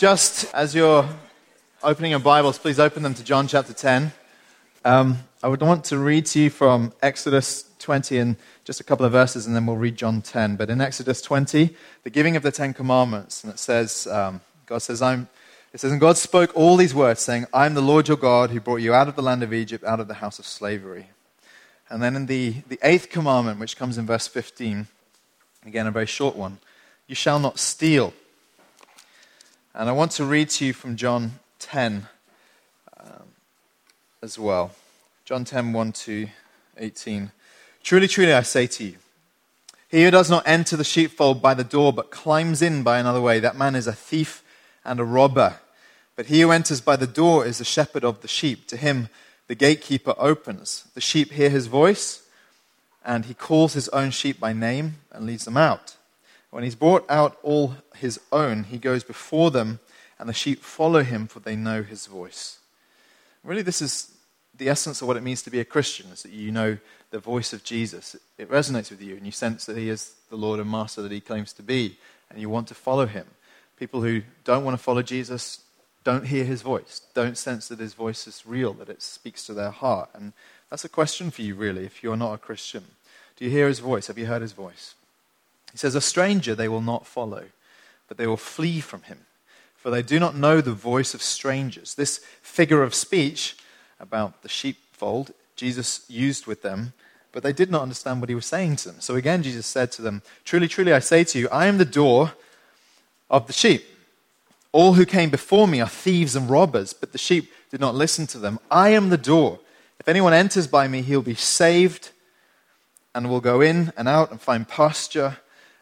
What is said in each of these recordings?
Just as you're opening your Bibles, please open them to John chapter 10. Um, I would want to read to you from Exodus 20 and just a couple of verses, and then we'll read John 10. But in Exodus 20, the giving of the Ten Commandments, and it says, um, God says, I'm, it says, and God spoke all these words, saying, I am the Lord your God who brought you out of the land of Egypt, out of the house of slavery. And then in the, the eighth commandment, which comes in verse 15, again, a very short one, you shall not steal. And I want to read to you from John 10 um, as well. John 10, 1 to 18. Truly, truly, I say to you, he who does not enter the sheepfold by the door, but climbs in by another way, that man is a thief and a robber. But he who enters by the door is the shepherd of the sheep. To him the gatekeeper opens. The sheep hear his voice, and he calls his own sheep by name and leads them out. When he's brought out all his own, he goes before them, and the sheep follow him, for they know his voice. Really, this is the essence of what it means to be a Christian, is that you know the voice of Jesus. It resonates with you, and you sense that he is the Lord and Master that he claims to be, and you want to follow him. People who don't want to follow Jesus don't hear his voice, don't sense that his voice is real, that it speaks to their heart. And that's a question for you, really, if you're not a Christian. Do you hear his voice? Have you heard his voice? He says, A stranger they will not follow, but they will flee from him, for they do not know the voice of strangers. This figure of speech about the sheepfold Jesus used with them, but they did not understand what he was saying to them. So again, Jesus said to them, Truly, truly, I say to you, I am the door of the sheep. All who came before me are thieves and robbers, but the sheep did not listen to them. I am the door. If anyone enters by me, he'll be saved and will go in and out and find pasture.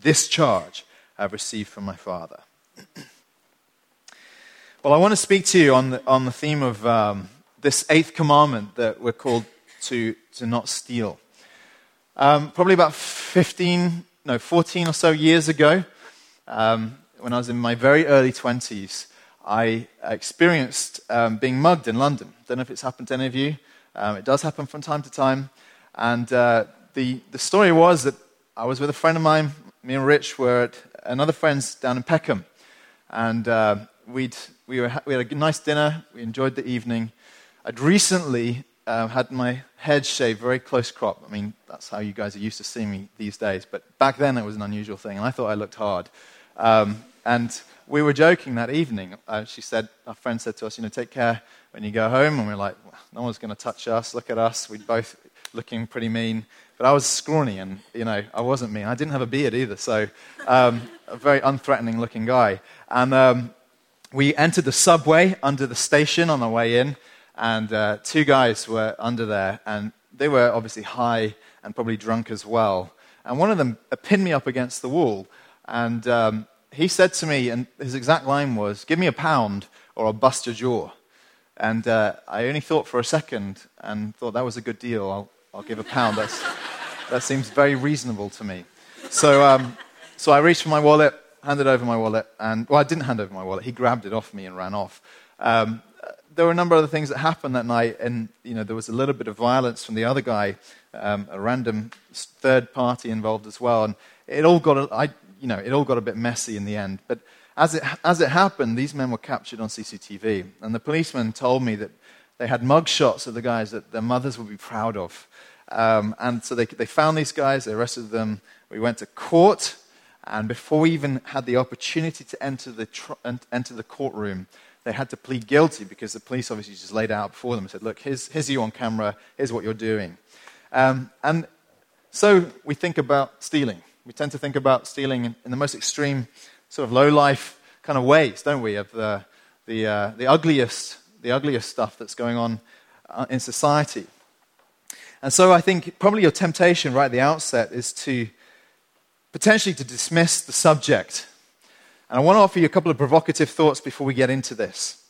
This charge I've received from my Father. well, I want to speak to you on the, on the theme of um, this eighth commandment that we're called to, to not steal. Um, probably about 15, no, 14 or so years ago, um, when I was in my very early 20s, I experienced um, being mugged in London. Don't know if it's happened to any of you. Um, it does happen from time to time. And uh, the, the story was that I was with a friend of mine me and Rich were at another friend's down in Peckham, and uh, we'd, we, were, we had a nice dinner. We enjoyed the evening. I'd recently uh, had my head shaved very close crop. I mean, that's how you guys are used to seeing me these days, but back then it was an unusual thing, and I thought I looked hard. Um, and we were joking that evening. Uh, she said, our friend said to us, you know, take care when you go home. And we are like, well, no one's going to touch us. Look at us. We're both looking pretty mean. But I was scrawny and, you know, I wasn't mean. I didn't have a beard either, so um, a very unthreatening looking guy. And um, we entered the subway under the station on our way in, and uh, two guys were under there, and they were obviously high and probably drunk as well. And one of them pinned me up against the wall, and um, he said to me, and his exact line was, Give me a pound or I'll bust your jaw. And uh, I only thought for a second and thought that was a good deal. I'll, I'll give a pound. That's, that seems very reasonable to me. So, um, so I reached for my wallet, handed over my wallet, and, well, I didn't hand over my wallet. He grabbed it off me and ran off. Um, there were a number of other things that happened that night, and you know, there was a little bit of violence from the other guy, um, a random third party involved as well, and it all got, a, I, you know, it all got a bit messy in the end. But as it, as it happened, these men were captured on CCTV, and the policeman told me that they had mug shots of the guys that their mothers would be proud of. Um, and so they, they found these guys, they arrested them. We went to court, and before we even had the opportunity to enter the, tr- enter the courtroom, they had to plead guilty because the police obviously just laid out before them and said, Look, here's, here's you on camera, here's what you're doing. Um, and so we think about stealing. We tend to think about stealing in, in the most extreme, sort of low life kind of ways, don't we? Of the, the, uh, the, ugliest, the ugliest stuff that's going on uh, in society. And so I think probably your temptation right at the outset is to potentially to dismiss the subject. And I want to offer you a couple of provocative thoughts before we get into this.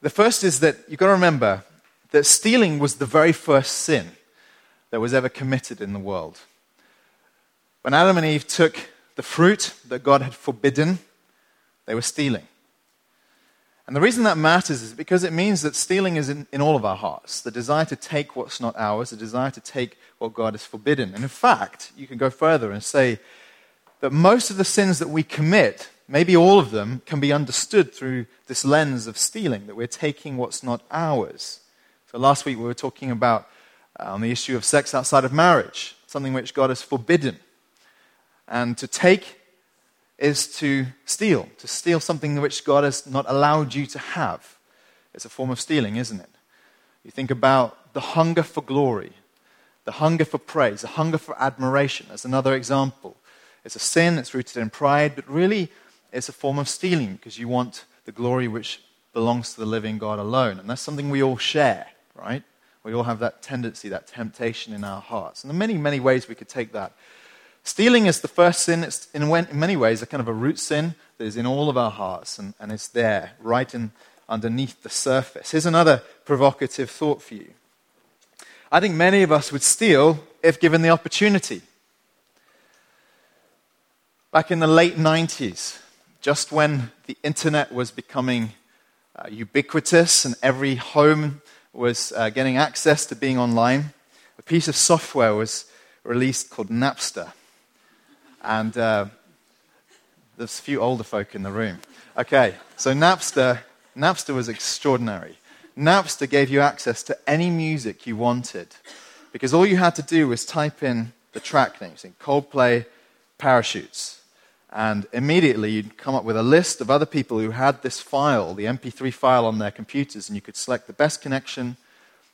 The first is that you've got to remember that stealing was the very first sin that was ever committed in the world. When Adam and Eve took the fruit that God had forbidden, they were stealing. And the reason that matters is because it means that stealing is in, in, all of our hearts the desire to take what's not ours, the desire to take what God has forbidden. And in fact, you can go further and say that most of the sins that we commit, maybe all of them, can be understood through this lens of stealing, that we're taking what's not ours. So last week we were talking about uh, on the issue of sex outside of marriage, something which God has forbidden. And to take is to steal, to steal something which God has not allowed you to have. It's a form of stealing, isn't it? You think about the hunger for glory, the hunger for praise, the hunger for admiration. That's another example. It's a sin, it's rooted in pride, but really it's a form of stealing because you want the glory which belongs to the living God alone. And that's something we all share, right? We all have that tendency, that temptation in our hearts. And there are many, many ways we could take that. Stealing is the first sin. It's in many ways a kind of a root sin that is in all of our hearts, and, and it's there, right in, underneath the surface. Here's another provocative thought for you. I think many of us would steal if given the opportunity. Back in the late 90s, just when the internet was becoming uh, ubiquitous and every home was uh, getting access to being online, a piece of software was released called Napster. And uh, there's a few older folk in the room. Okay, so Napster, Napster was extraordinary. Napster gave you access to any music you wanted because all you had to do was type in the track names in Coldplay, Parachutes. And immediately you'd come up with a list of other people who had this file, the MP3 file, on their computers, and you could select the best connection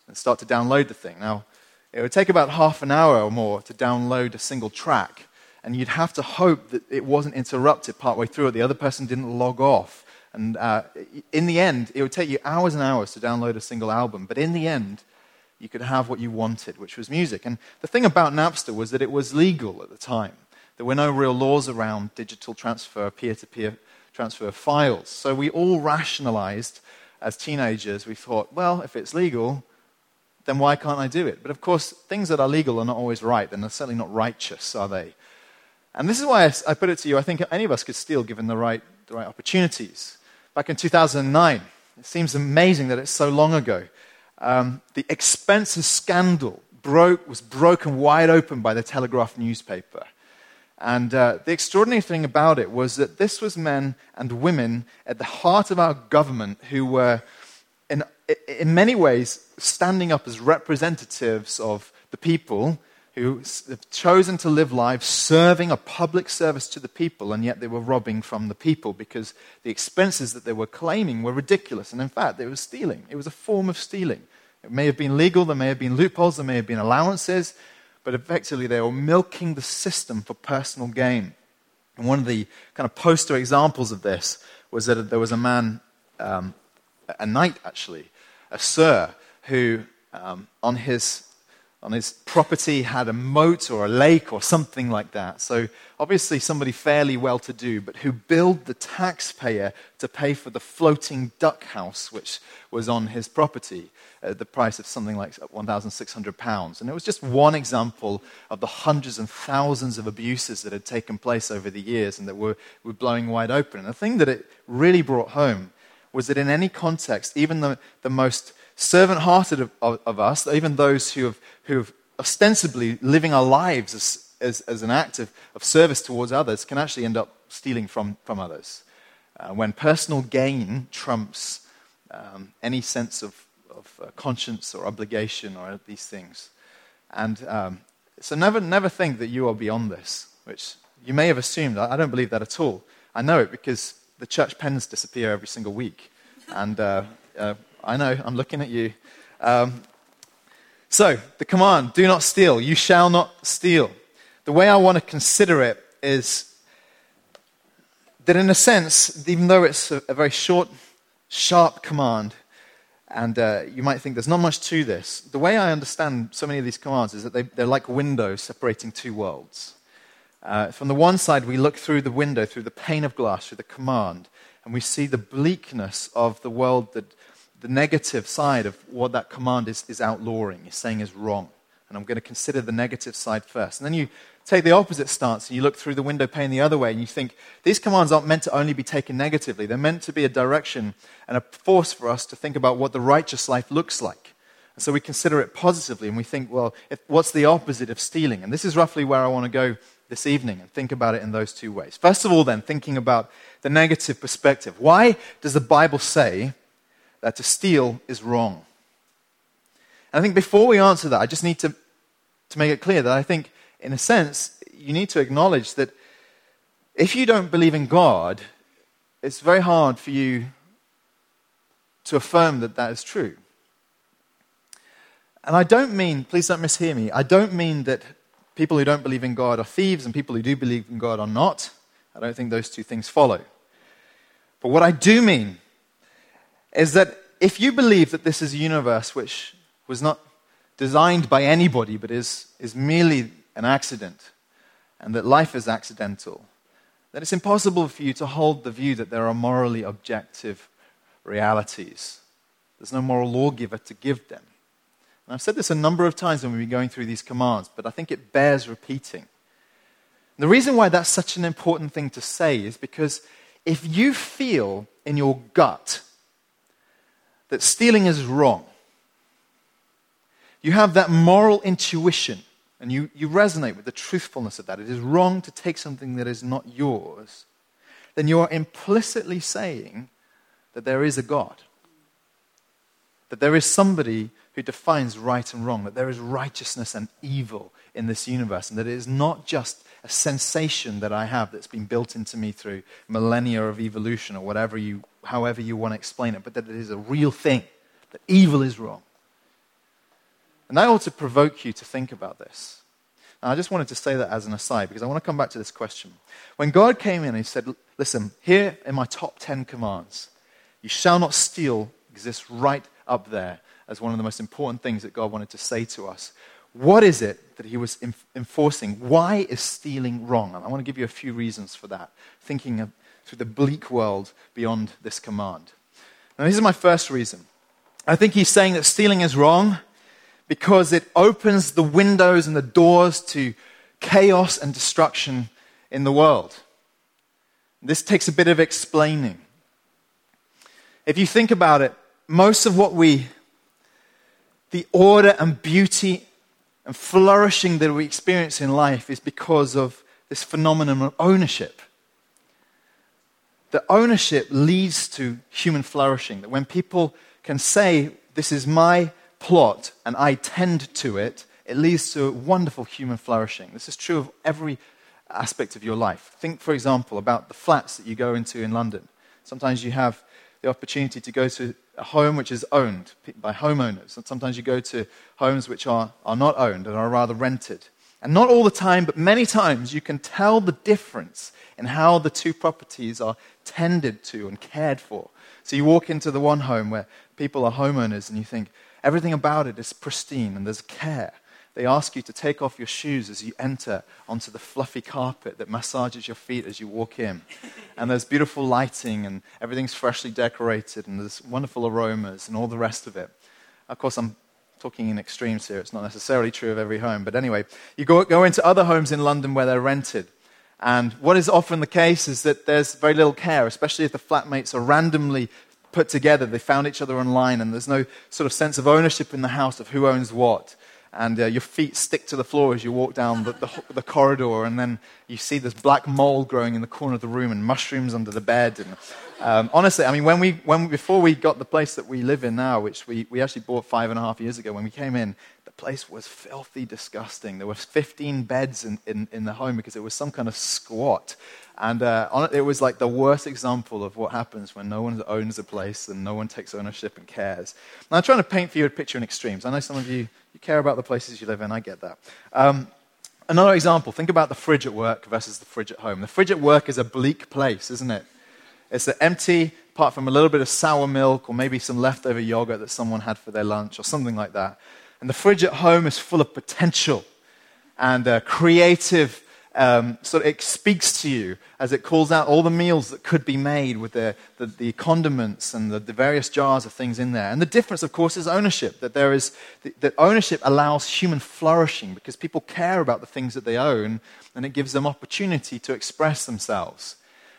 and start to download the thing. Now, it would take about half an hour or more to download a single track and you'd have to hope that it wasn't interrupted partway through it. The other person didn't log off. And uh, in the end, it would take you hours and hours to download a single album. But in the end, you could have what you wanted, which was music. And the thing about Napster was that it was legal at the time. There were no real laws around digital transfer, peer to peer transfer of files. So we all rationalized as teenagers. We thought, well, if it's legal, then why can't I do it? But of course, things that are legal are not always right, and they're certainly not righteous, are they? And this is why I, put it to you I think any of us could steal given the right, the right opportunities. Back in 2009, it seems amazing that it's so long ago, um, the expenses scandal broke, was broken wide open by the Telegraph newspaper. And uh, the extraordinary thing about it was that this was men and women at the heart of our government who were, in, in many ways, standing up as representatives of the people who have chosen to live lives serving a public service to the people, and yet they were robbing from the people because the expenses that they were claiming were ridiculous. And in fact, they were stealing. It was a form of stealing. It may have been legal, there may have been loopholes, there may have been allowances, but effectively they were milking the system for personal gain. And one of the kind of poster examples of this was that there was a man, um, a knight actually, a sir, who um, on his on his property had a moat or a lake or something like that. So, obviously, somebody fairly well to do, but who billed the taxpayer to pay for the floating duck house which was on his property at the price of something like £1,600. And it was just one example of the hundreds and thousands of abuses that had taken place over the years and that were, were blowing wide open. And the thing that it really brought home was that in any context, even the, the most servant hearted of, of, of, us, even those who have, who have ostensibly living our lives as, as, as an act of, of service towards others, can actually end up stealing from, from others. Uh, when personal gain trumps um, any sense of, of uh, conscience or obligation or these things. And um, so never, never think that you are beyond this, which you may have assumed. I, I don't believe that at all. I know it because the church pens disappear every single week. And uh, uh, I know, I'm looking at you. Um, so, the command do not steal. You shall not steal. The way I want to consider it is that, in a sense, even though it's a, a very short, sharp command, and uh, you might think there's not much to this, the way I understand so many of these commands is that they, they're like windows separating two worlds. Uh, from the one side, we look through the window, through the pane of glass, through the command, and we see the bleakness of the world, that, the negative side of what that command is, is outlawing, is saying is wrong. And I'm going to consider the negative side first. And then you take the opposite stance and you look through the window pane the other way and you think these commands aren't meant to only be taken negatively. They're meant to be a direction and a force for us to think about what the righteous life looks like. And so we consider it positively and we think, well, if, what's the opposite of stealing? And this is roughly where I want to go this evening and think about it in those two ways. First of all, then, thinking about the negative perspective. Why does the Bible say that to steal is wrong? And I think before we answer that, I just need to, to make it clear that I think, in a sense, you need to acknowledge that if you don't believe in God, it's very hard for you to affirm that that is true. And I don't mean, please don't mishear me, I don't mean that people who don't believe in God are thieves and people who do believe in God are not. I don't think those two things follow. But what I do mean is that if you believe that this is a universe which was not designed by anybody but is, is merely an accident, and that life is accidental, then it's impossible for you to hold the view that there are morally objective realities. There's no moral lawgiver to give them. And I've said this a number of times when we've been going through these commands, but I think it bears repeating. The reason why that's such an important thing to say is because if you feel in your gut that stealing is wrong, you have that moral intuition and you, you resonate with the truthfulness of that, it is wrong to take something that is not yours, then you are implicitly saying that there is a God. That there is somebody who defines right and wrong, that there is righteousness and evil in this universe, and that it is not just a sensation that I have that's been built into me through millennia of evolution or whatever you, however you want to explain it, but that it is a real thing, that evil is wrong. And that ought to provoke you to think about this. And I just wanted to say that as an aside because I want to come back to this question. When God came in and He said, Listen, here in my top 10 commands, you shall not steal exists right up there as one of the most important things that God wanted to say to us. What is it that he was enforcing? Why is stealing wrong? And I want to give you a few reasons for that, thinking through the bleak world beyond this command. Now, this is my first reason. I think he's saying that stealing is wrong because it opens the windows and the doors to chaos and destruction in the world. This takes a bit of explaining. If you think about it, most of what we the order and beauty and flourishing that we experience in life is because of this phenomenon of ownership. The ownership leads to human flourishing. That when people can say, This is my plot and I tend to it, it leads to wonderful human flourishing. This is true of every aspect of your life. Think, for example, about the flats that you go into in London. Sometimes you have the opportunity to go to a home which is owned by homeowners. And sometimes you go to homes which are, are not owned and are rather rented. And not all the time, but many times, you can tell the difference in how the two properties are tended to and cared for. So you walk into the one home where people are homeowners and you think everything about it is pristine and there's care. They ask you to take off your shoes as you enter onto the fluffy carpet that massages your feet as you walk in. And there's beautiful lighting, and everything's freshly decorated, and there's wonderful aromas, and all the rest of it. Of course, I'm talking in extremes here. It's not necessarily true of every home. But anyway, you go, go into other homes in London where they're rented. And what is often the case is that there's very little care, especially if the flatmates are randomly put together. They found each other online, and there's no sort of sense of ownership in the house of who owns what and uh, your feet stick to the floor as you walk down the, the, the, corridor, and then you see this black mold growing in the corner of the room and mushrooms under the bed. And um, honestly, I mean, when we, when, before we got the place that we live in now, which we, we actually bought five and a half years ago, when we came in, the place was filthy disgusting. There were 15 beds in, in, in the home because it was some kind of squat. And uh, on it, was like the worst example of what happens when no one owns a place and no one takes ownership and cares. Now, I'm trying to paint for you a picture in extremes. I know some of you, you care about the places you live in. I get that. Um, another example think about the fridge at work versus the fridge at home. The fridge at work is a bleak place, isn't it? It's an empty, apart from a little bit of sour milk or maybe some leftover yogurt that someone had for their lunch or something like that. And the fridge at home is full of potential and uh, creative um, of it speaks to you as it calls out all the meals that could be made with the, the, the condiments and the, the, various jars of things in there. And the difference, of course, is ownership. That there is that ownership allows human flourishing because people care about the things that they own, and it gives them opportunity to express themselves.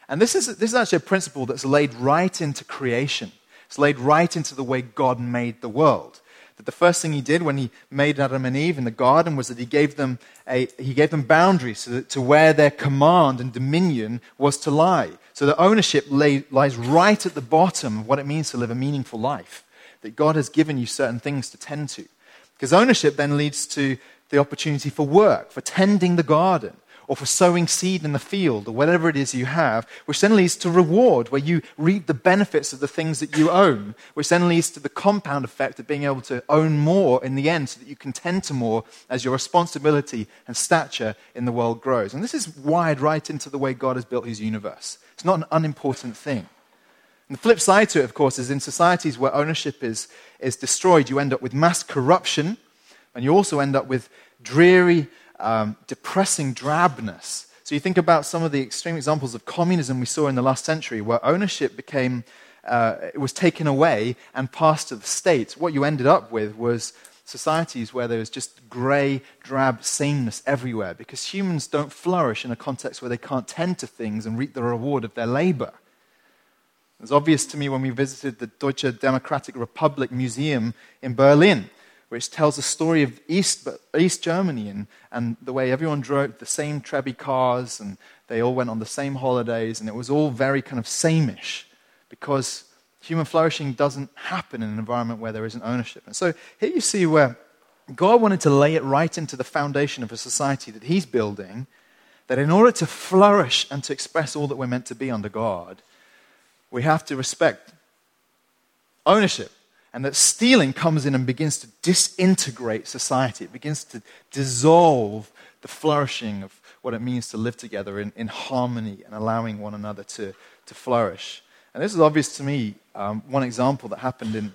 And this is this is actually a principle that's laid right into creation. It's laid right into the way God made the world that the first thing he did when he made Adam and Eve in the garden was that he gave them, a, he gave them boundaries so that, to where their command and dominion was to lie. So the ownership lay, lies right at the bottom of what it means to live a meaningful life. That God has given you certain things to tend to. Because ownership then leads to the opportunity for work, for tending the garden, or for sowing seed in the field or whatever it is you have, which then leads to reward, where you reap the benefits of the things that you own, which then leads to the compound effect of being able to own more in the end so that you can tend to more as your responsibility and stature in the world grows. And this is wired right into the way God has built his universe. It's not an unimportant thing. And the flip side to it, of course, is in societies where ownership is, is destroyed, you end up with mass corruption, and you also end up with dreary um, depressing drabness. So you think about some of the extreme examples of communism we saw in the last century, where ownership became, uh, it was taken away and passed to the state. What you ended up with was societies where there was just grey, drab sameness everywhere, because humans don't flourish in a context where they can't tend to things and reap the reward of their labor. It was obvious to me when we visited the Deutsche Democratic Republic Museum in Berlin which tells the story of East, East Germany and, and the way everyone drove the same Trebby cars and they all went on the same holidays, and it was all very kind of sameish because human flourishing doesn't happen in an environment where there isn't ownership. And so here you see where God wanted to lay it right into the foundation of a society that He's building, that in order to flourish and to express all that we're meant to be under God, we have to respect ownership and that stealing comes in and begins to disintegrate society. It begins to dissolve the flourishing of what it means to live together in, in harmony and allowing one another to, to flourish. And this is obvious to me. Um, one example that happened in,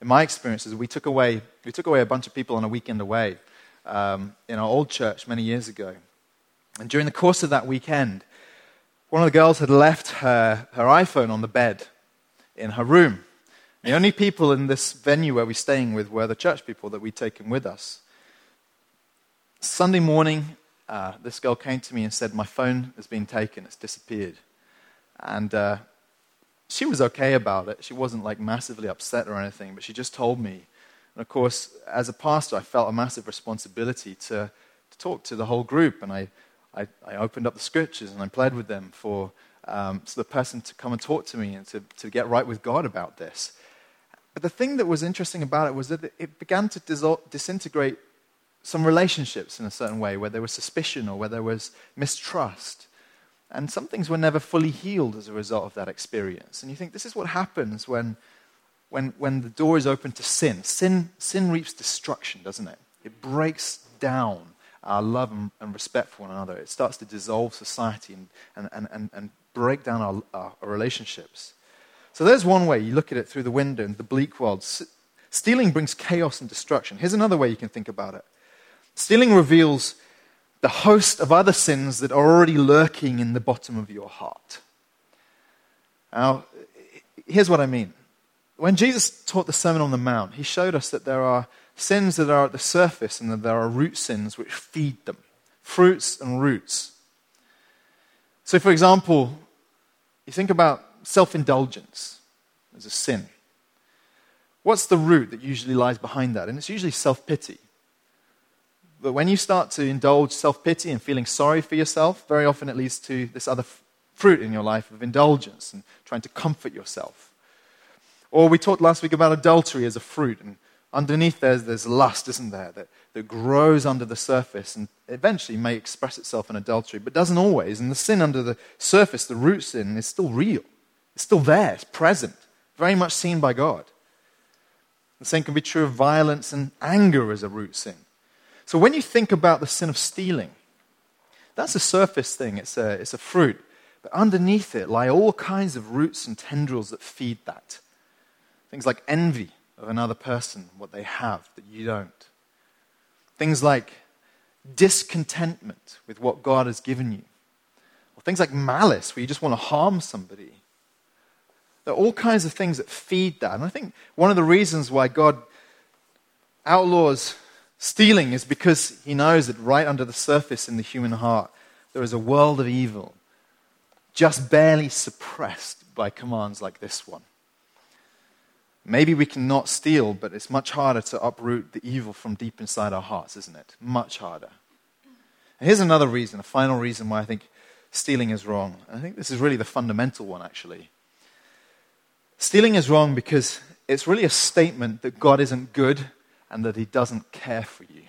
in my experiences, we took away, we took away a bunch of people on a weekend away um, in our old church many years ago. And during the course of that weekend, one of the girls had left her, her iPhone on the bed in her room. The only people in this venue where we're staying with were the church people that we'd taken with us. Sunday morning, uh, this girl came to me and said, My phone has been taken, it's disappeared. And uh, she was okay about it. She wasn't like massively upset or anything, but she just told me. And of course, as a pastor, I felt a massive responsibility to, to talk to the whole group. And I, I, I opened up the scriptures and I pled with them for um, the person to come and talk to me and to, to get right with God about this. But the thing that was interesting about it was that it began to disintegrate some relationships in a certain way, where there was suspicion or where there was mistrust. And some things were never fully healed as a result of that experience. And you think this is what happens when, when, when the door is open to sin. Sin, sin reaps destruction, doesn't it? It breaks down our love and, and respect for one another. It starts to dissolve society and, and, and, and break down our, our, our relationships. So there's one way you look at it through the window in the bleak world. Stealing brings chaos and destruction. Here's another way you can think about it stealing reveals the host of other sins that are already lurking in the bottom of your heart. Now, here's what I mean. When Jesus taught the Sermon on the Mount, he showed us that there are sins that are at the surface and that there are root sins which feed them fruits and roots. So, for example, you think about self indulgence as a sin. What's the root that usually lies behind that? And it's usually self pity. But when you start to indulge self pity and feeling sorry for yourself, very often it leads to this other f- fruit in your life of indulgence and trying to comfort yourself. Or we talked last week about adultery as a fruit, and Underneath there's, there's lust, isn't there, that, that grows under the surface and eventually may express itself in adultery, but doesn't always. And the sin under the surface, the root sin, is still real. It's still there, it's present, very much seen by God. The same can be true of violence and anger as a root sin. So when you think about the sin of stealing, that's a surface thing, it's a, it's a fruit. But underneath it lie all kinds of roots and tendrils that feed that. Things like envy of another person, what they have that you don't. Things like discontentment with what God has given you. Or things like malice, where you just want to harm somebody. There are all kinds of things that feed that. And I think one of the reasons why God outlaws stealing is because he knows that right under the surface in the human heart, there is a world of evil, just barely suppressed by commands like this one. Maybe we can not steal, but it's much harder to uproot the evil from deep inside our hearts, isn't it? Much harder. And here's another reason, a final reason why I think stealing is wrong. I think this is really the fundamental one, actually. Stealing is wrong because it's really a statement that God isn't good and that He doesn't care for you.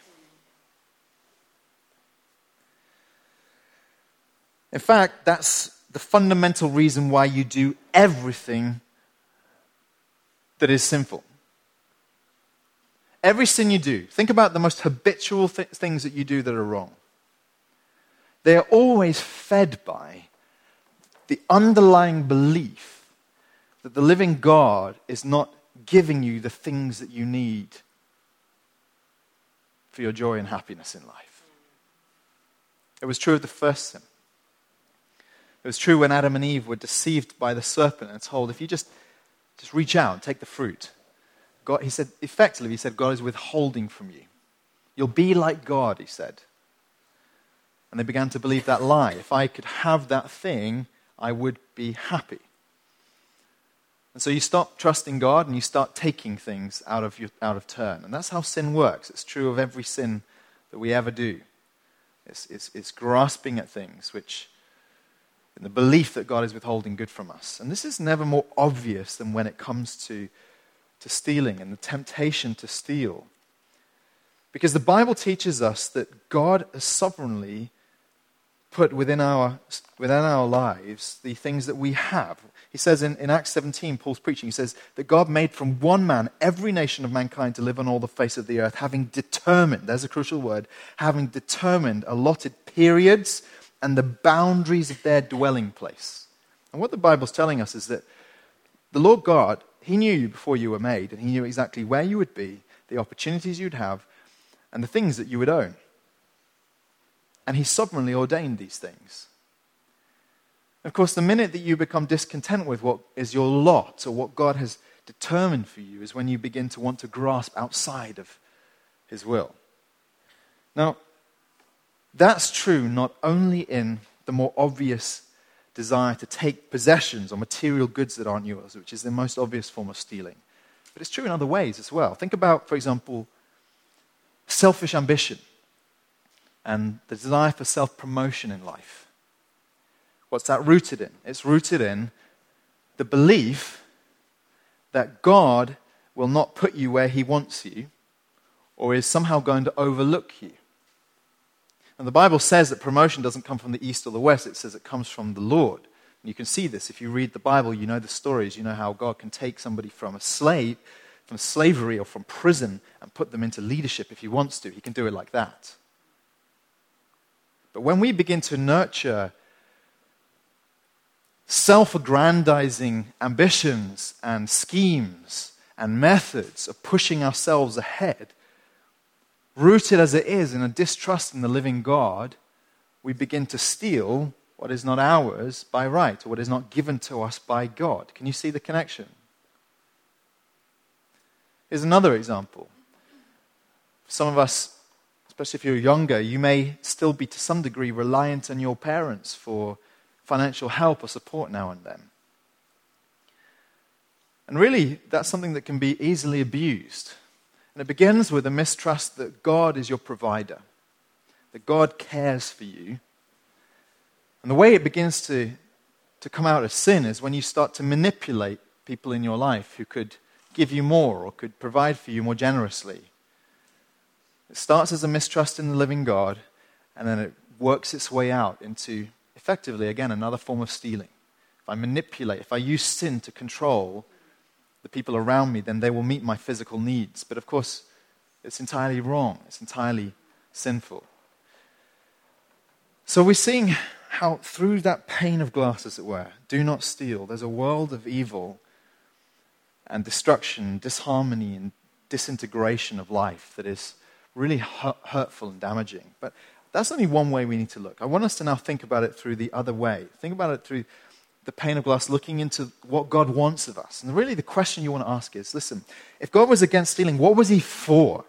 In fact, that's the fundamental reason why you do everything that is sinful. Every sin you do, think about the most habitual th- things that you do that are wrong. They are always fed by the underlying belief that the living God is not giving you the things that you need for your joy and happiness in life. It was true of the first sin. It was true when Adam and Eve were deceived by the serpent and told, if you just, just reach out and take the fruit, God, he said, effectively, he said, God is withholding from you. You'll be like God, he said. And they began to believe that lie. If I could have that thing, I would be happy. And so you stop trusting God and you start taking things out of, your, out of turn. And that's how sin works. It's true of every sin that we ever do. It's, it's, it's grasping at things which, in the belief that God is withholding good from us. And this is never more obvious than when it comes to, to stealing and the temptation to steal. Because the Bible teaches us that God has sovereignly put within our, within our lives the things that we have. He says in, in Acts 17, Paul's preaching, he says that God made from one man every nation of mankind to live on all the face of the earth, having determined, there's a crucial word, having determined allotted periods and the boundaries of their dwelling place. And what the Bible's telling us is that the Lord God, He knew you before you were made, and He knew exactly where you would be, the opportunities you'd have, and the things that you would own. And He sovereignly ordained these things. Of course, the minute that you become discontent with what is your lot or what God has determined for you is when you begin to want to grasp outside of His will. Now, that's true not only in the more obvious desire to take possessions or material goods that aren't yours, which is the most obvious form of stealing, but it's true in other ways as well. Think about, for example, selfish ambition and the desire for self promotion in life. What's that rooted in? It's rooted in the belief that God will not put you where He wants you or is somehow going to overlook you. And the Bible says that promotion doesn't come from the east or the west, it says it comes from the Lord. And you can see this if you read the Bible, you know the stories, you know how God can take somebody from a slave, from slavery or from prison and put them into leadership if He wants to. He can do it like that. But when we begin to nurture self aggrandizing ambitions and schemes and methods of pushing ourselves ahead, rooted as it is in a distrust in the living God, we begin to steal what is not ours by right or what is not given to us by God. Can you see the connection? Here's another example. Some of us especially if you're younger, you may still be to some degree reliant on your parents for financial help or support now and then. And really, that's something that can be easily abused. And it begins with a mistrust that God is your provider, that God cares for you. And the way it begins to, to come out of sin is when you start to manipulate people in your life who could give you more or could provide for you more generously. It starts as a mistrust in the living God, and then it works its way out into effectively, again, another form of stealing. If I manipulate, if I use sin to control the people around me, then they will meet my physical needs. But of course, it's entirely wrong, it's entirely sinful. So we're seeing how, through that pane of glass, as it were, do not steal, there's a world of evil and destruction, disharmony, and disintegration of life that is really hurtful and damaging. But that's only one way we need to look. I want us to now think about it through the other way. Think about it through the pane of glass, looking into what God wants of us. And really, the question you want to ask is listen, if God was against stealing, what was he for?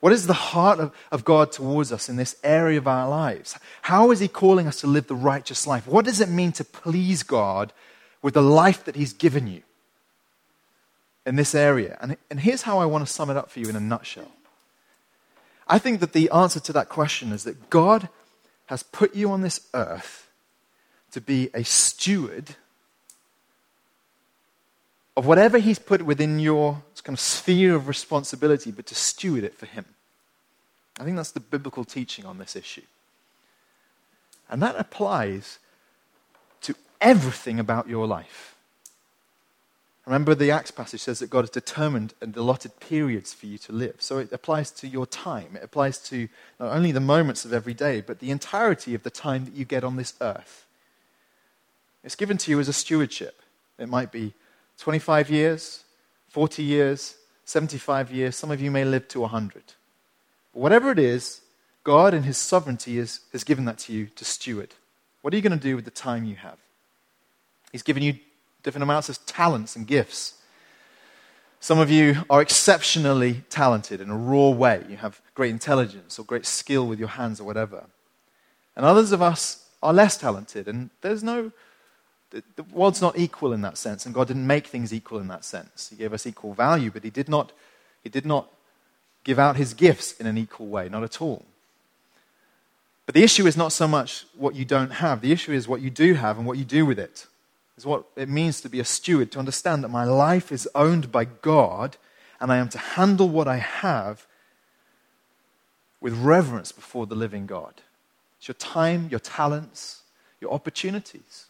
What is the heart of, of God towards us in this area of our lives? How is he calling us to live the righteous life? What does it mean to please God with the life that he's given you in this area? And, and here's how I want to sum it up for you in a nutshell. I think that the answer to that question is that God has put you on this earth to be a steward of whatever He's put within your kind of sphere of responsibility, but to steward it for Him. I think that's the biblical teaching on this issue. And that applies to everything about your life. Remember, the Acts passage says that God has determined and allotted periods for you to live. So it applies to your time. It applies to not only the moments of every day, but the entirety of the time that you get on this earth. It's given to you as a stewardship. It might be 25 years, 40 years, 75 years. Some of you may live to 100. But whatever it is, God in His sovereignty is, has given that to you to steward. What are you going to do with the time you have? He's given you different amounts of talents and gifts. Some of you are exceptionally talented in a raw way. You have great intelligence or great skill with your hands or whatever. And others of us are less talented, and there's no, the, the world's not equal in that sense, and God didn't make things equal in that sense. He gave us equal value, but He did not, he did not give out His gifts in an equal way, not at all. But the issue is not so much what you don't have, the issue is what you do have and what you do with it is what it means to be a steward, to understand that my life is owned by God and I am to handle what I have with reverence before the living God. It's your time, your talents, your opportunities.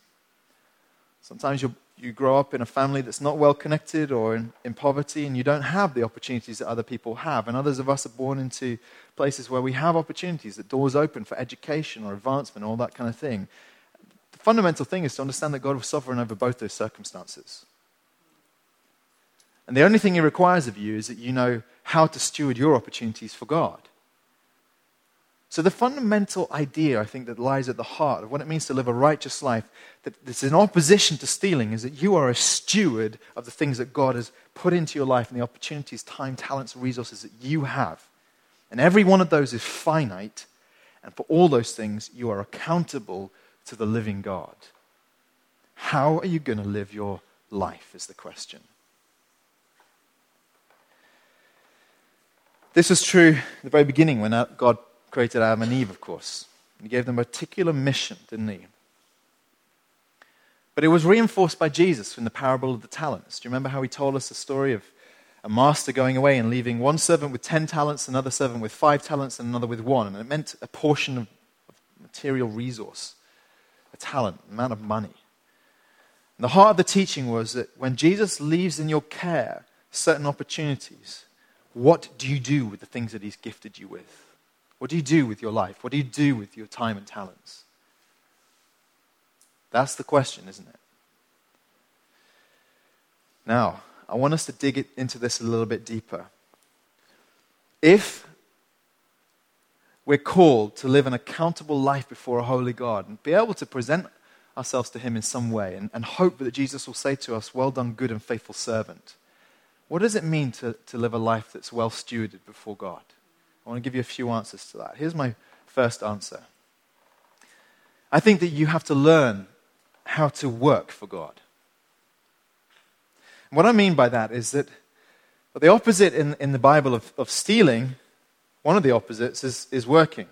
Sometimes you you grow up in a family that's not well connected or in, in poverty and you don't have the opportunities that other people have. And others of us are born into places where we have opportunities, that doors open for education or advancement, all that kind of thing fundamental thing is to understand that God was sovereign over both those circumstances. And the only thing He requires of you is that you know how to steward your opportunities for God. So, the fundamental idea, I think, that lies at the heart of what it means to live a righteous life, that is in opposition to stealing, is that you are a steward of the things that God has put into your life and the opportunities, time, talents, resources that you have. And every one of those is finite, and for all those things, you are accountable to the living God. How are you going to live your life, is the question. This was true at the very beginning when God created Adam and Eve, of course. He gave them a particular mission, didn't he? But it was reinforced by Jesus in the parable of the talents. Do you remember how he told us the story of a master going away and leaving one servant with ten talents, another servant with five talents, and another with one? And it meant a portion of material resource a talent, amount of money. And the heart of the teaching was that when Jesus leaves in your care certain opportunities, what do you do with the things that He's gifted you with? What do you do with your life? What do you do with your time and talents? That's the question, isn't it? Now, I want us to dig into this a little bit deeper. If we're called to live an accountable life before a holy God and be able to present ourselves to Him in some way and, and hope that Jesus will say to us, Well done, good and faithful servant. What does it mean to, to live a life that's well stewarded before God? I want to give you a few answers to that. Here's my first answer I think that you have to learn how to work for God. what I mean by that is that the opposite in, in the Bible of, of stealing one of the opposites is, is working.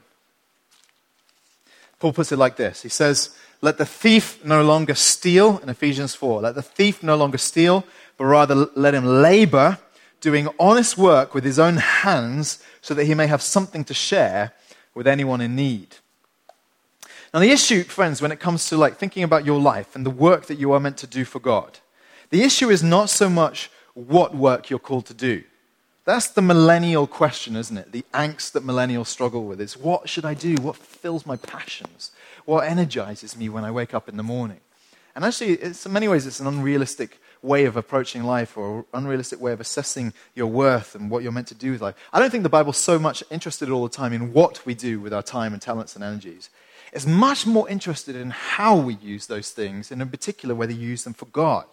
Paul puts it like this He says, Let the thief no longer steal, in Ephesians 4, let the thief no longer steal, but rather let him labor, doing honest work with his own hands, so that he may have something to share with anyone in need. Now, the issue, friends, when it comes to like thinking about your life and the work that you are meant to do for God, the issue is not so much what work you're called to do. That's the millennial question, isn't it? The angst that millennials struggle with is what should I do? What fills my passions? What energizes me when I wake up in the morning? And actually, in many ways, it's an unrealistic way of approaching life or unrealistic way of assessing your worth and what you're meant to do with life. I don't think the Bible's so much interested all the time in what we do with our time and talents and energies. It's much more interested in how we use those things, and in particular, whether you use them for God.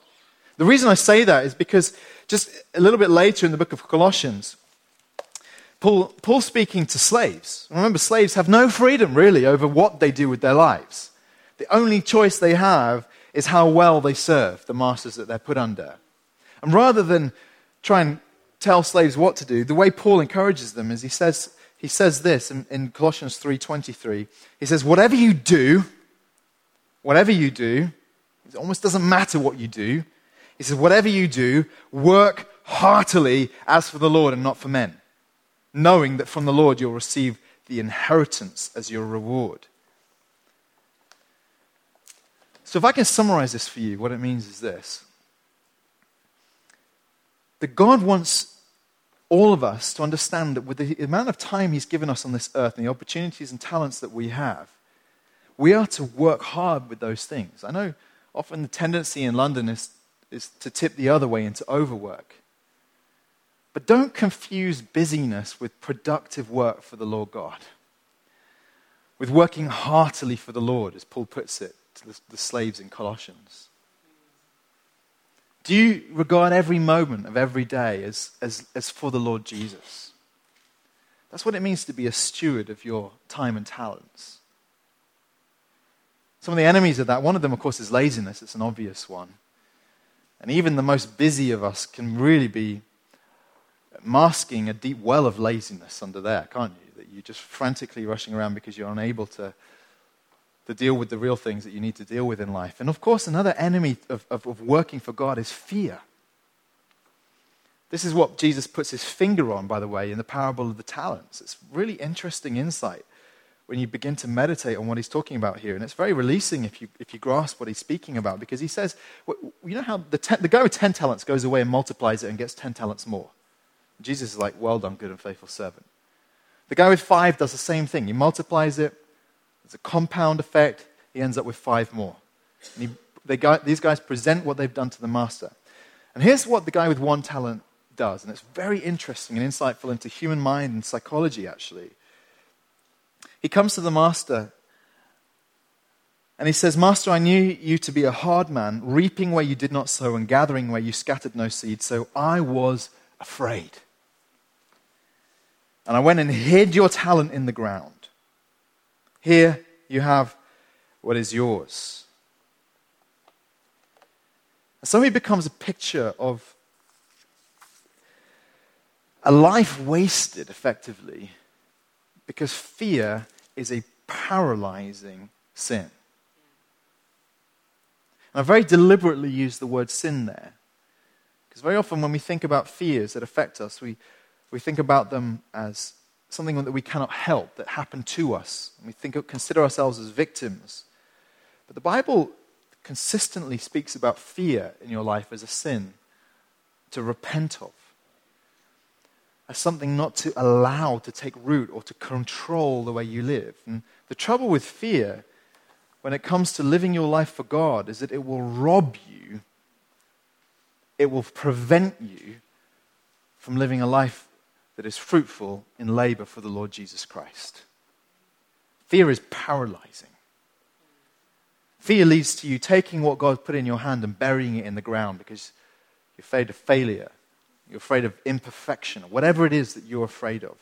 The reason I say that is because just a little bit later in the book of Colossians, Paul, Paul speaking to slaves. Remember, slaves have no freedom really over what they do with their lives. The only choice they have is how well they serve the masters that they're put under. And rather than try and tell slaves what to do, the way Paul encourages them is he says, he says this in, in Colossians 3.23. He says, whatever you do, whatever you do, it almost doesn't matter what you do. He says, whatever you do, work heartily as for the Lord and not for men, knowing that from the Lord you'll receive the inheritance as your reward. So, if I can summarize this for you, what it means is this that God wants all of us to understand that with the amount of time He's given us on this earth and the opportunities and talents that we have, we are to work hard with those things. I know often the tendency in London is, is to tip the other way into overwork. But don't confuse busyness with productive work for the Lord God, with working heartily for the Lord, as Paul puts it to the, the slaves in Colossians. Do you regard every moment of every day as, as, as for the Lord Jesus? That's what it means to be a steward of your time and talents. Some of the enemies of that, one of them, of course, is laziness. It's an obvious one. And even the most busy of us can really be masking a deep well of laziness under there, can't you? That you're just frantically rushing around because you're unable to to deal with the real things that you need to deal with in life. And of course, another enemy of, of, of working for God is fear. This is what Jesus puts his finger on, by the way, in the parable of the talents. It's really interesting insight when you begin to meditate on what he's talking about here. And it's very releasing if you, if you grasp what he's speaking about, because he says, you know how the, ten, the guy with 10 talents goes away and multiplies it and gets 10 talents more? Jesus is like, well done, good and faithful servant. The guy with five does the same thing. He multiplies it, it's a compound effect. He ends up with five more. And he, these guys present what they've done to the master. And here's what the guy with one talent does, and it's very interesting and insightful into human mind and psychology, actually. He comes to the master and he says, Master, I knew you to be a hard man, reaping where you did not sow and gathering where you scattered no seed, so I was afraid. And I went and hid your talent in the ground. Here you have what is yours. And so he becomes a picture of a life wasted effectively because fear is a paralyzing sin. And I very deliberately use the word sin there. Because very often when we think about fears that affect us, we, we think about them as something that we cannot help that happened to us. And we think, consider ourselves as victims. But the Bible consistently speaks about fear in your life as a sin to repent of, as something not to allow to take root or to control the way you live. And the trouble with fear, when it comes to living your life for God, is that it will rob you, it will prevent you from living a life that is fruitful in labor for the Lord Jesus Christ. Fear is paralyzing. Fear leads to you taking what God put in your hand and burying it in the ground because you're afraid of failure, you're afraid of imperfection, whatever it is that you're afraid of.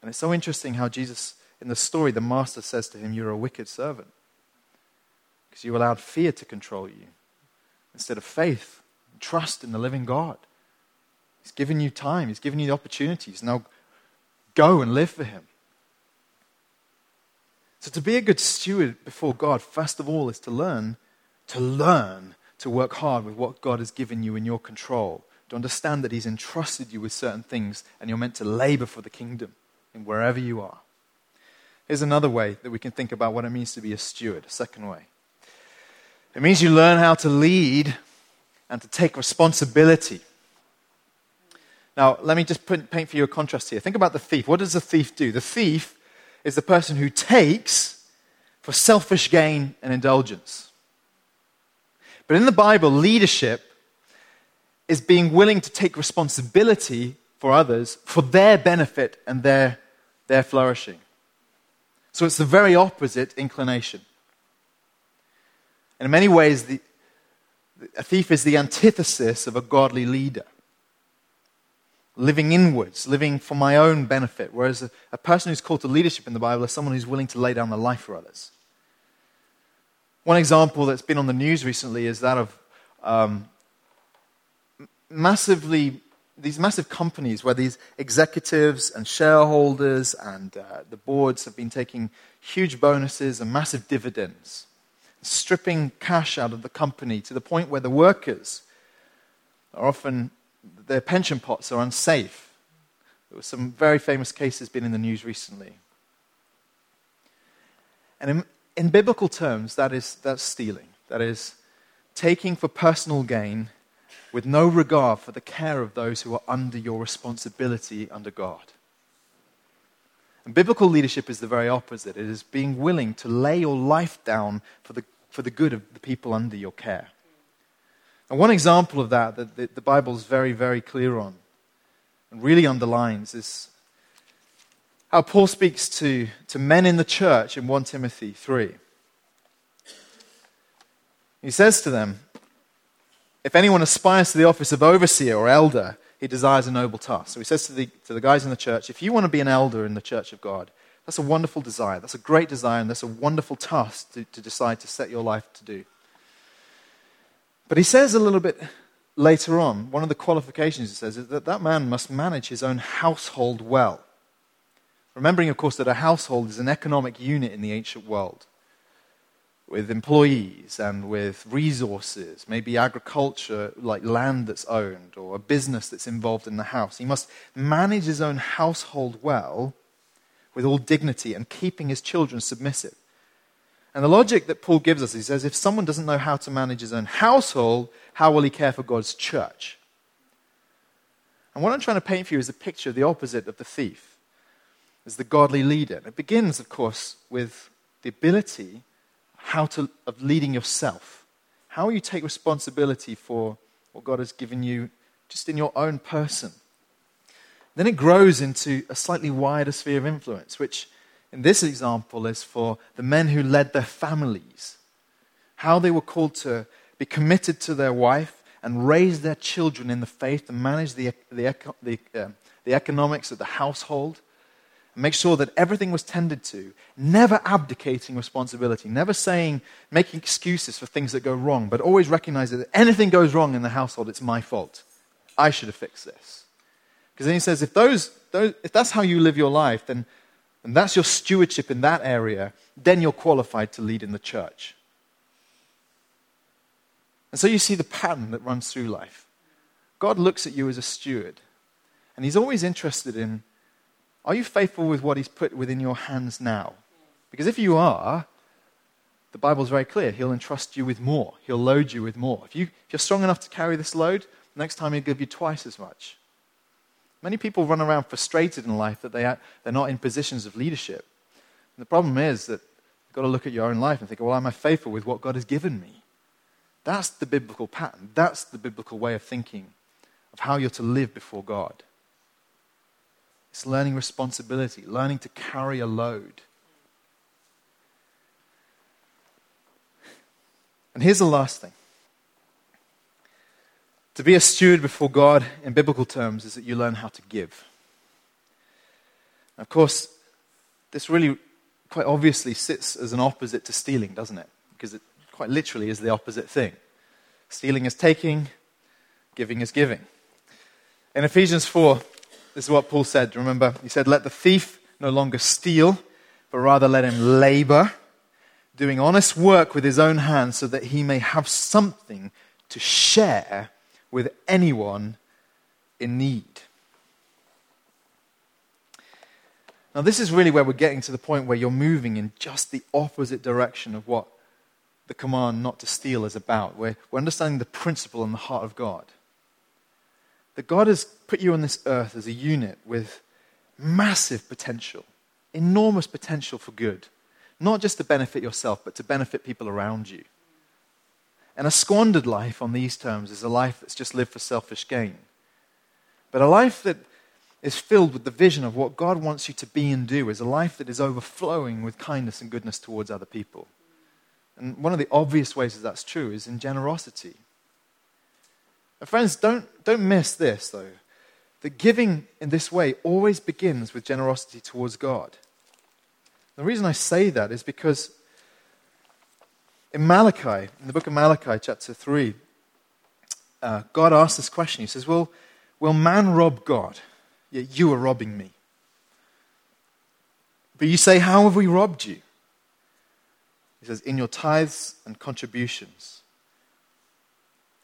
And it's so interesting how Jesus, in the story, the master says to him, You're a wicked servant because you allowed fear to control you instead of faith and trust in the living God. He's given you time, He's given you the opportunities. Now go and live for Him. So, to be a good steward before God, first of all, is to learn, to learn to work hard with what God has given you in your control, to understand that He's entrusted you with certain things and you're meant to labor for the kingdom in wherever you are. Here's another way that we can think about what it means to be a steward, a second way. It means you learn how to lead and to take responsibility. Now, let me just put, paint for you a contrast here. Think about the thief. What does the thief do? The thief is the person who takes for selfish gain and indulgence. But in the Bible, leadership is being willing to take responsibility for others for their benefit and their, their flourishing. So it's the very opposite inclination. And in many ways, the, a thief is the antithesis of a godly leader. Living inwards, living for my own benefit. Whereas a, a person who's called to leadership in the Bible is someone who's willing to lay down their life for others. One example that's been on the news recently is that of um, massively these massive companies where these executives and shareholders and uh, the boards have been taking huge bonuses and massive dividends, stripping cash out of the company to the point where the workers are often, their pension pots are unsafe. There were some very famous cases been in the news recently. And in, biblical terms, that is, that's stealing. That is taking for personal gain with no regard for the care of those who are under your responsibility under God. And biblical leadership is the very opposite. It is being willing to lay your life down for the, for the good of the people under your care. And one example of that that the, the Bible is very, very clear on and really underlines is how Paul speaks to, to men in the church in 1 Timothy 3. He says to them, if anyone aspires to the office of overseer or elder, he desires a noble task. So he says to the, to the guys in the church, if you want to be an elder in the church of God, that's a wonderful desire. That's a great desire, and that's a wonderful task to, to decide to set your life to do. But he says a little bit later on, one of the qualifications he says is that that man must manage his own household well. Remembering, of course, that a household is an economic unit in the ancient world with employees and with resources, maybe agriculture, like land that's owned, or a business that's involved in the house. He must manage his own household well with all dignity and keeping his children submissive. And the logic that Paul gives us, he says, if someone doesn't know how to manage his own household, how will he care for God's church? And what I'm trying to paint for you is a picture of the opposite of the thief, as the godly leader. It begins, of course, with the ability how to, of leading yourself. How you take responsibility for what God has given you just in your own person? Then it grows into a slightly wider sphere of influence, which in this example is for the men who led their families. How they were called to be committed to their wife and raise their children in the faith and manage the, the, the, uh, the economics of the household make sure that everything was tended to, never abdicating responsibility, never saying, making excuses for things that go wrong, but always recognizing that anything goes wrong in the household, it's my fault. I should have fixed this. Because then he says, if, those, those, if that's how you live your life, then and that's your stewardship in that area, then you're qualified to lead in the church. And so you see the pattern that runs through life. God looks at you as a steward, and He's always interested in are you faithful with what He's put within your hands now? Because if you are, the Bible's very clear. He'll entrust you with more, He'll load you with more. If, you, if you're strong enough to carry this load, next time He'll give you twice as much. Many people run around frustrated in life that they are, they're not in positions of leadership. And the problem is that you've got to look at your own life and think, well, am I faithful with what God has given me? That's the biblical pattern. That's the biblical way of thinking of how you're to live before God. It's learning responsibility, learning to carry a load. And here's the last thing to be a steward before God in biblical terms is that you learn how to give. Of course, this really quite obviously sits as an opposite to stealing, doesn't it? Because it quite literally is the opposite thing. Stealing is taking, giving is giving. In Ephesians 4, this is what Paul said. Remember, he said, Let the thief no longer steal, but rather let him labor, doing honest work with his own hands, so that he may have something to share with anyone in need. Now, this is really where we're getting to the point where you're moving in just the opposite direction of what the command not to steal is about. We're, we're understanding the principle in the heart of God. That God has put you on this earth as a unit with massive potential, enormous potential for good. Not just to benefit yourself, but to benefit people around you. And a squandered life on these terms is a life that's just lived for selfish gain. But a life that is filled with the vision of what God wants you to be and do is a life that is overflowing with kindness and goodness towards other people. And one of the obvious ways that that's true is in generosity. And friends, don't, don't miss this, though. That giving in this way always begins with generosity towards God. The reason I say that is because in Malachi, in the book of Malachi, chapter 3, uh, God asks this question. He says, Well, will man rob God? Yet you are robbing me. But you say, How have we robbed you? He says, In your tithes and contributions.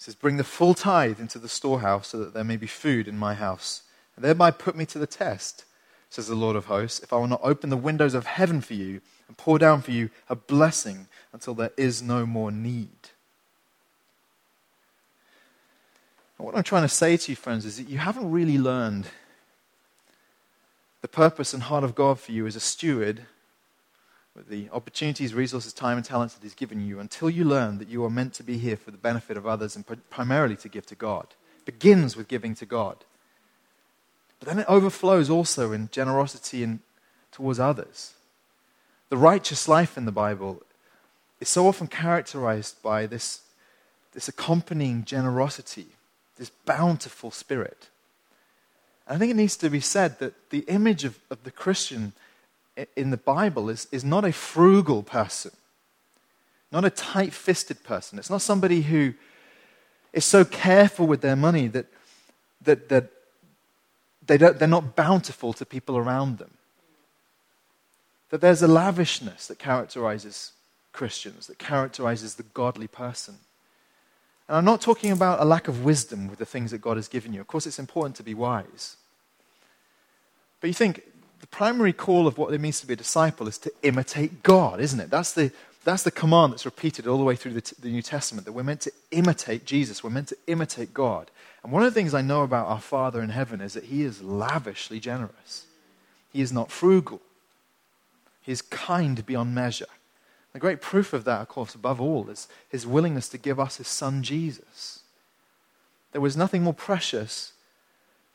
Says, Bring the full tithe into the storehouse so that there may be food in my house, and thereby put me to the test, says the Lord of hosts, if I will not open the windows of heaven for you and pour down for you a blessing until there is no more need. And what I'm trying to say to you, friends, is that you haven't really learned the purpose and heart of God for you as a steward with the opportunities, resources, time, and talents that He's given you until you learn that you are meant to be here for the benefit of others and primarily to give to God. It begins with giving to God. But then it overflows also in generosity in, towards others. The righteous life in the Bible is so often characterized by this, this accompanying generosity, this bountiful spirit. And I think it needs to be said that the image of, of the Christian in the Bible is, is not a frugal person, not a tight fisted person. It's not somebody who is so careful with their money that, that, that they don't, they're not bountiful to people around them. That there's a lavishness that characterizes Christians, that characterizes the godly person. And I'm not talking about a lack of wisdom with the things that God has given you. Of course, it's important to be wise. But you think the primary call of what it means to be a disciple is to imitate God, isn't it? That's the, that's the command that's repeated all the way through the, the New Testament that we're meant to imitate Jesus, we're meant to imitate God. And one of the things I know about our Father in heaven is that He is lavishly generous, He is not frugal, He is kind beyond measure. The great proof of that, of course, above all, is his willingness to give us his son Jesus. There was nothing more precious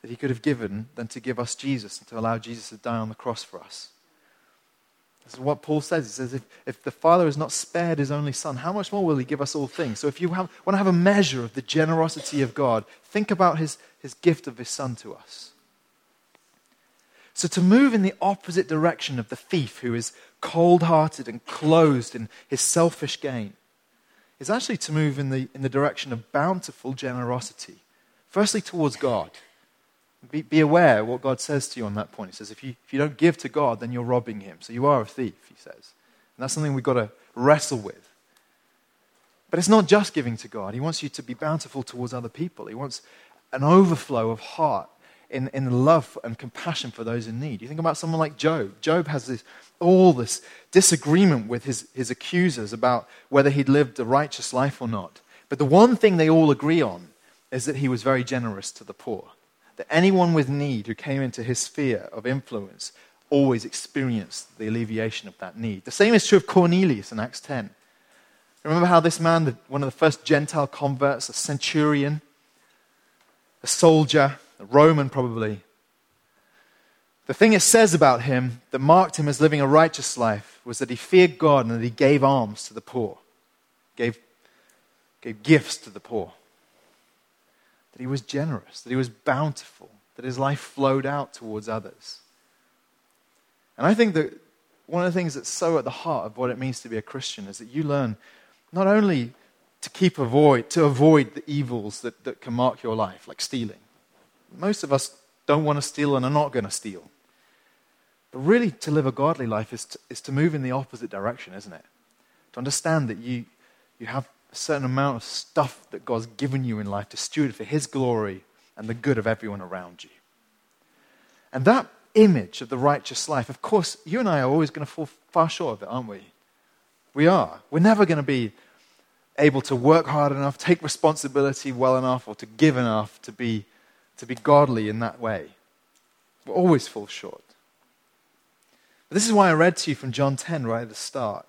that he could have given than to give us Jesus and to allow Jesus to die on the cross for us. This is what Paul says. He says, if, if the Father has not spared his only Son, how much more will he give us all things? So if you have, want to have a measure of the generosity of God, think about his, his gift of his Son to us. So to move in the opposite direction of the thief who is cold hearted and closed in his selfish gain is actually to move in the, in the direction of bountiful generosity. Firstly, towards God. Be, be aware what God says to you on that point. He says, if you, if you don't give to God, then you're robbing him. So you are a thief, he says. And that's something we've got to wrestle with. But it's not just giving to God. He wants you to be bountiful towards other people. He wants an overflow of heart in, in love and compassion for those in need. You think about someone like Job. Job has this, all this disagreement with his, his accusers about whether he'd lived a righteous life or not. But the one thing they all agree on is that he was very generous to the poor. That anyone with need who came into his sphere of influence always experienced the alleviation of that need. The same is true of Cornelius in Acts 10. Remember how this man, one of the first Gentile converts, a centurion, a soldier, a Roman probably. The thing it says about him that marked him as living a righteous life was that he feared God and that he gave alms to the poor, gave, gave gifts to the poor, that he was generous, that he was bountiful, that his life flowed out towards others. And I think that one of the things that's so at the heart of what it means to be a Christian is that you learn not only to keep avoid to avoid the evils that, that can mark your life, like stealing, most of us don't want to steal and are not going to steal. But really, to live a godly life is to, is to move in the opposite direction, isn't it? To understand that you, you have a certain amount of stuff that God's given you in life to steward for His glory and the good of everyone around you. And that image of the righteous life, of course, you and I are always going to fall far short of it, aren't we? We are. We're never going to be able to work hard enough, take responsibility well enough, or to give enough to be, to be godly in that way. We always fall short. But this is why I read to you from John 10 right at the start.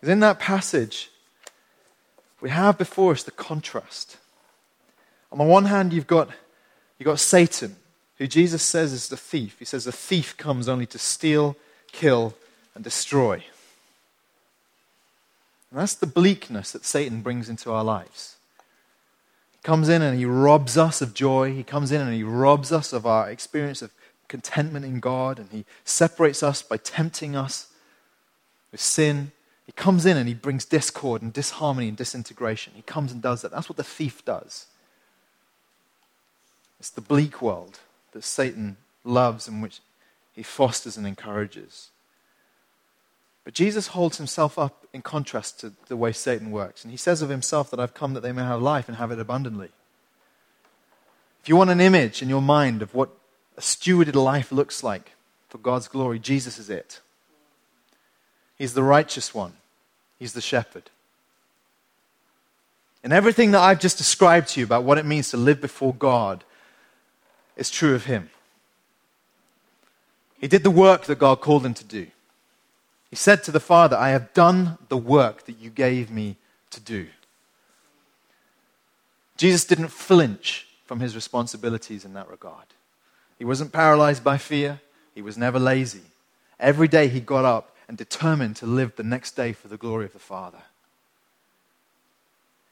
Because in that passage, we have before us the contrast. On the one hand, you've got, you've got Satan, who Jesus says is the thief. He says the thief comes only to steal, kill, and destroy. And that's the bleakness that Satan brings into our lives. He comes in and he robs us of joy. He comes in and he robs us of our experience of contentment in God. And he separates us by tempting us with sin. He comes in and he brings discord and disharmony and disintegration. He comes and does that. That's what the thief does. It's the bleak world that Satan loves and which he fosters and encourages. But Jesus holds himself up in contrast to the way Satan works. And he says of himself that I've come that they may have life and have it abundantly. If you want an image in your mind of what a stewarded life looks like for God's glory, Jesus is it. He's the righteous one, He's the shepherd. And everything that I've just described to you about what it means to live before God is true of Him. He did the work that God called him to do. He said to the Father, I have done the work that you gave me to do. Jesus didn't flinch from his responsibilities in that regard. He wasn't paralyzed by fear, he was never lazy. Every day he got up and determined to live the next day for the glory of the Father.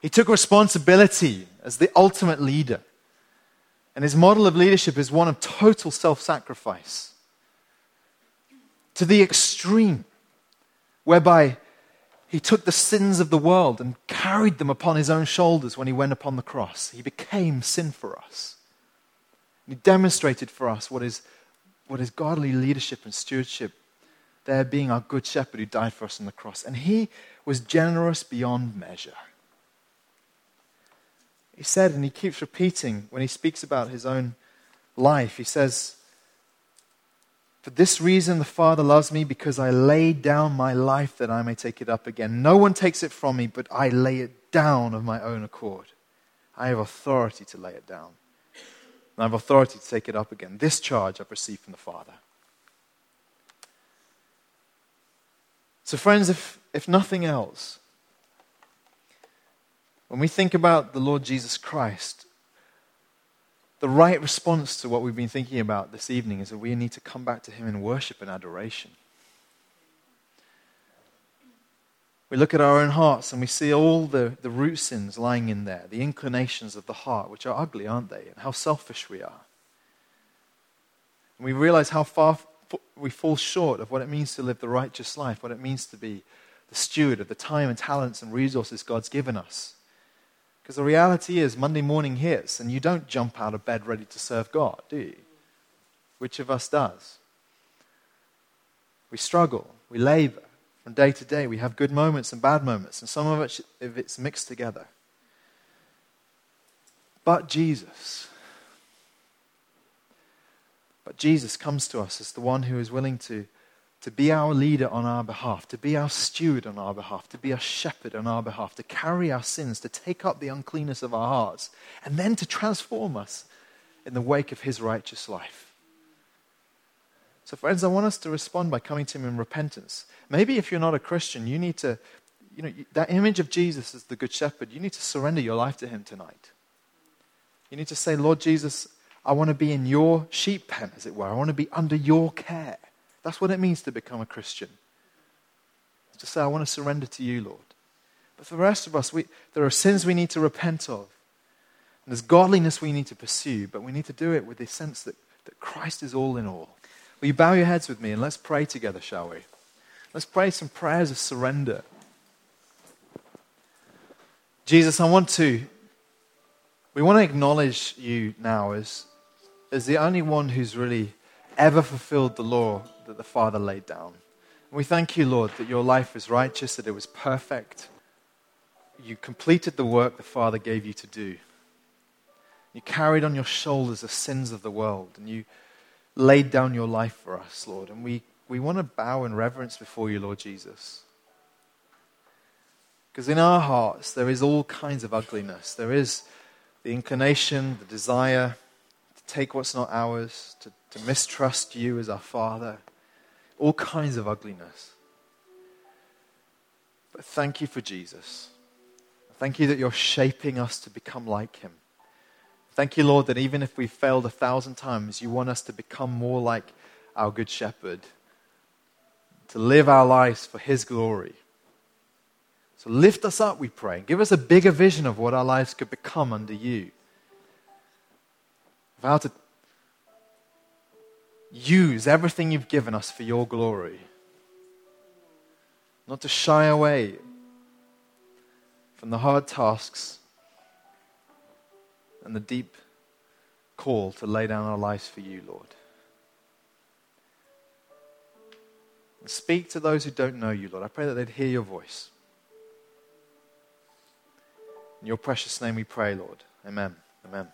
He took responsibility as the ultimate leader. And his model of leadership is one of total self sacrifice to the extreme whereby he took the sins of the world and carried them upon his own shoulders when he went upon the cross. He became sin for us. He demonstrated for us what is, what is godly leadership and stewardship, there being our good shepherd who died for us on the cross. And he was generous beyond measure. He said, and he keeps repeating when he speaks about his own life, he says, for this reason, the Father loves me because I lay down my life that I may take it up again. No one takes it from me, but I lay it down of my own accord. I have authority to lay it down. And I have authority to take it up again. This charge I've received from the Father. So, friends, if, if nothing else, when we think about the Lord Jesus Christ, the right response to what we've been thinking about this evening is that we need to come back to Him in worship and adoration. We look at our own hearts and we see all the, the root sins lying in there, the inclinations of the heart, which are ugly, aren't they? And how selfish we are. And we realize how far we fall short of what it means to live the righteous life, what it means to be the steward of the time and talents and resources God's given us. Because the reality is, Monday morning hits, and you don't jump out of bed ready to serve God, do you? Which of us does? We struggle, we labor from day to day. We have good moments and bad moments, and some of it, if it's mixed together. But Jesus, but Jesus comes to us as the one who is willing to to be our leader on our behalf, to be our steward on our behalf, to be our shepherd on our behalf, to carry our sins, to take up the uncleanness of our hearts, and then to transform us in the wake of his righteous life. So, friends, I want us to respond by coming to him in repentance. Maybe if you're not a Christian, you need to, you know, that image of Jesus as the Good Shepherd, you need to surrender your life to him tonight. You need to say, Lord Jesus, I want to be in your sheep pen, as it were. I want to be under your care. That's what it means to become a Christian. to say, I want to surrender to you, Lord. But for the rest of us, we, there are sins we need to repent of. And there's godliness we need to pursue, but we need to do it with the sense that, that Christ is all in all. Will you bow your heads with me and let's pray together, shall we? Let's pray some prayers of surrender. Jesus, I want to, we want to acknowledge you now as, as the only one who's really ever fulfilled the law that the Father laid down. And we thank you, Lord, that your life was righteous, that it was perfect. You completed the work the Father gave you to do. You carried on your shoulders the sins of the world, and you laid down your life for us, Lord. And we, we want to bow in reverence before you, Lord Jesus. Because in our hearts, there is all kinds of ugliness. There is the inclination, the desire take what's not ours, to, to mistrust you as our Father, all kinds of ugliness. But thank you for Jesus. Thank you that you're shaping us to become like him. Thank you, Lord, that even if we failed a thousand times, you want us to become more like our Good Shepherd, to live our lives for his glory. So lift us up, we pray. and Give us a bigger vision of what our lives could become under you. Of how to use everything you've given us for your glory. Not to shy away from the hard tasks and the deep call to lay down our lives for you, Lord. And speak to those who don't know you, Lord. I pray that they'd hear your voice. In your precious name we pray, Lord. Amen. Amen.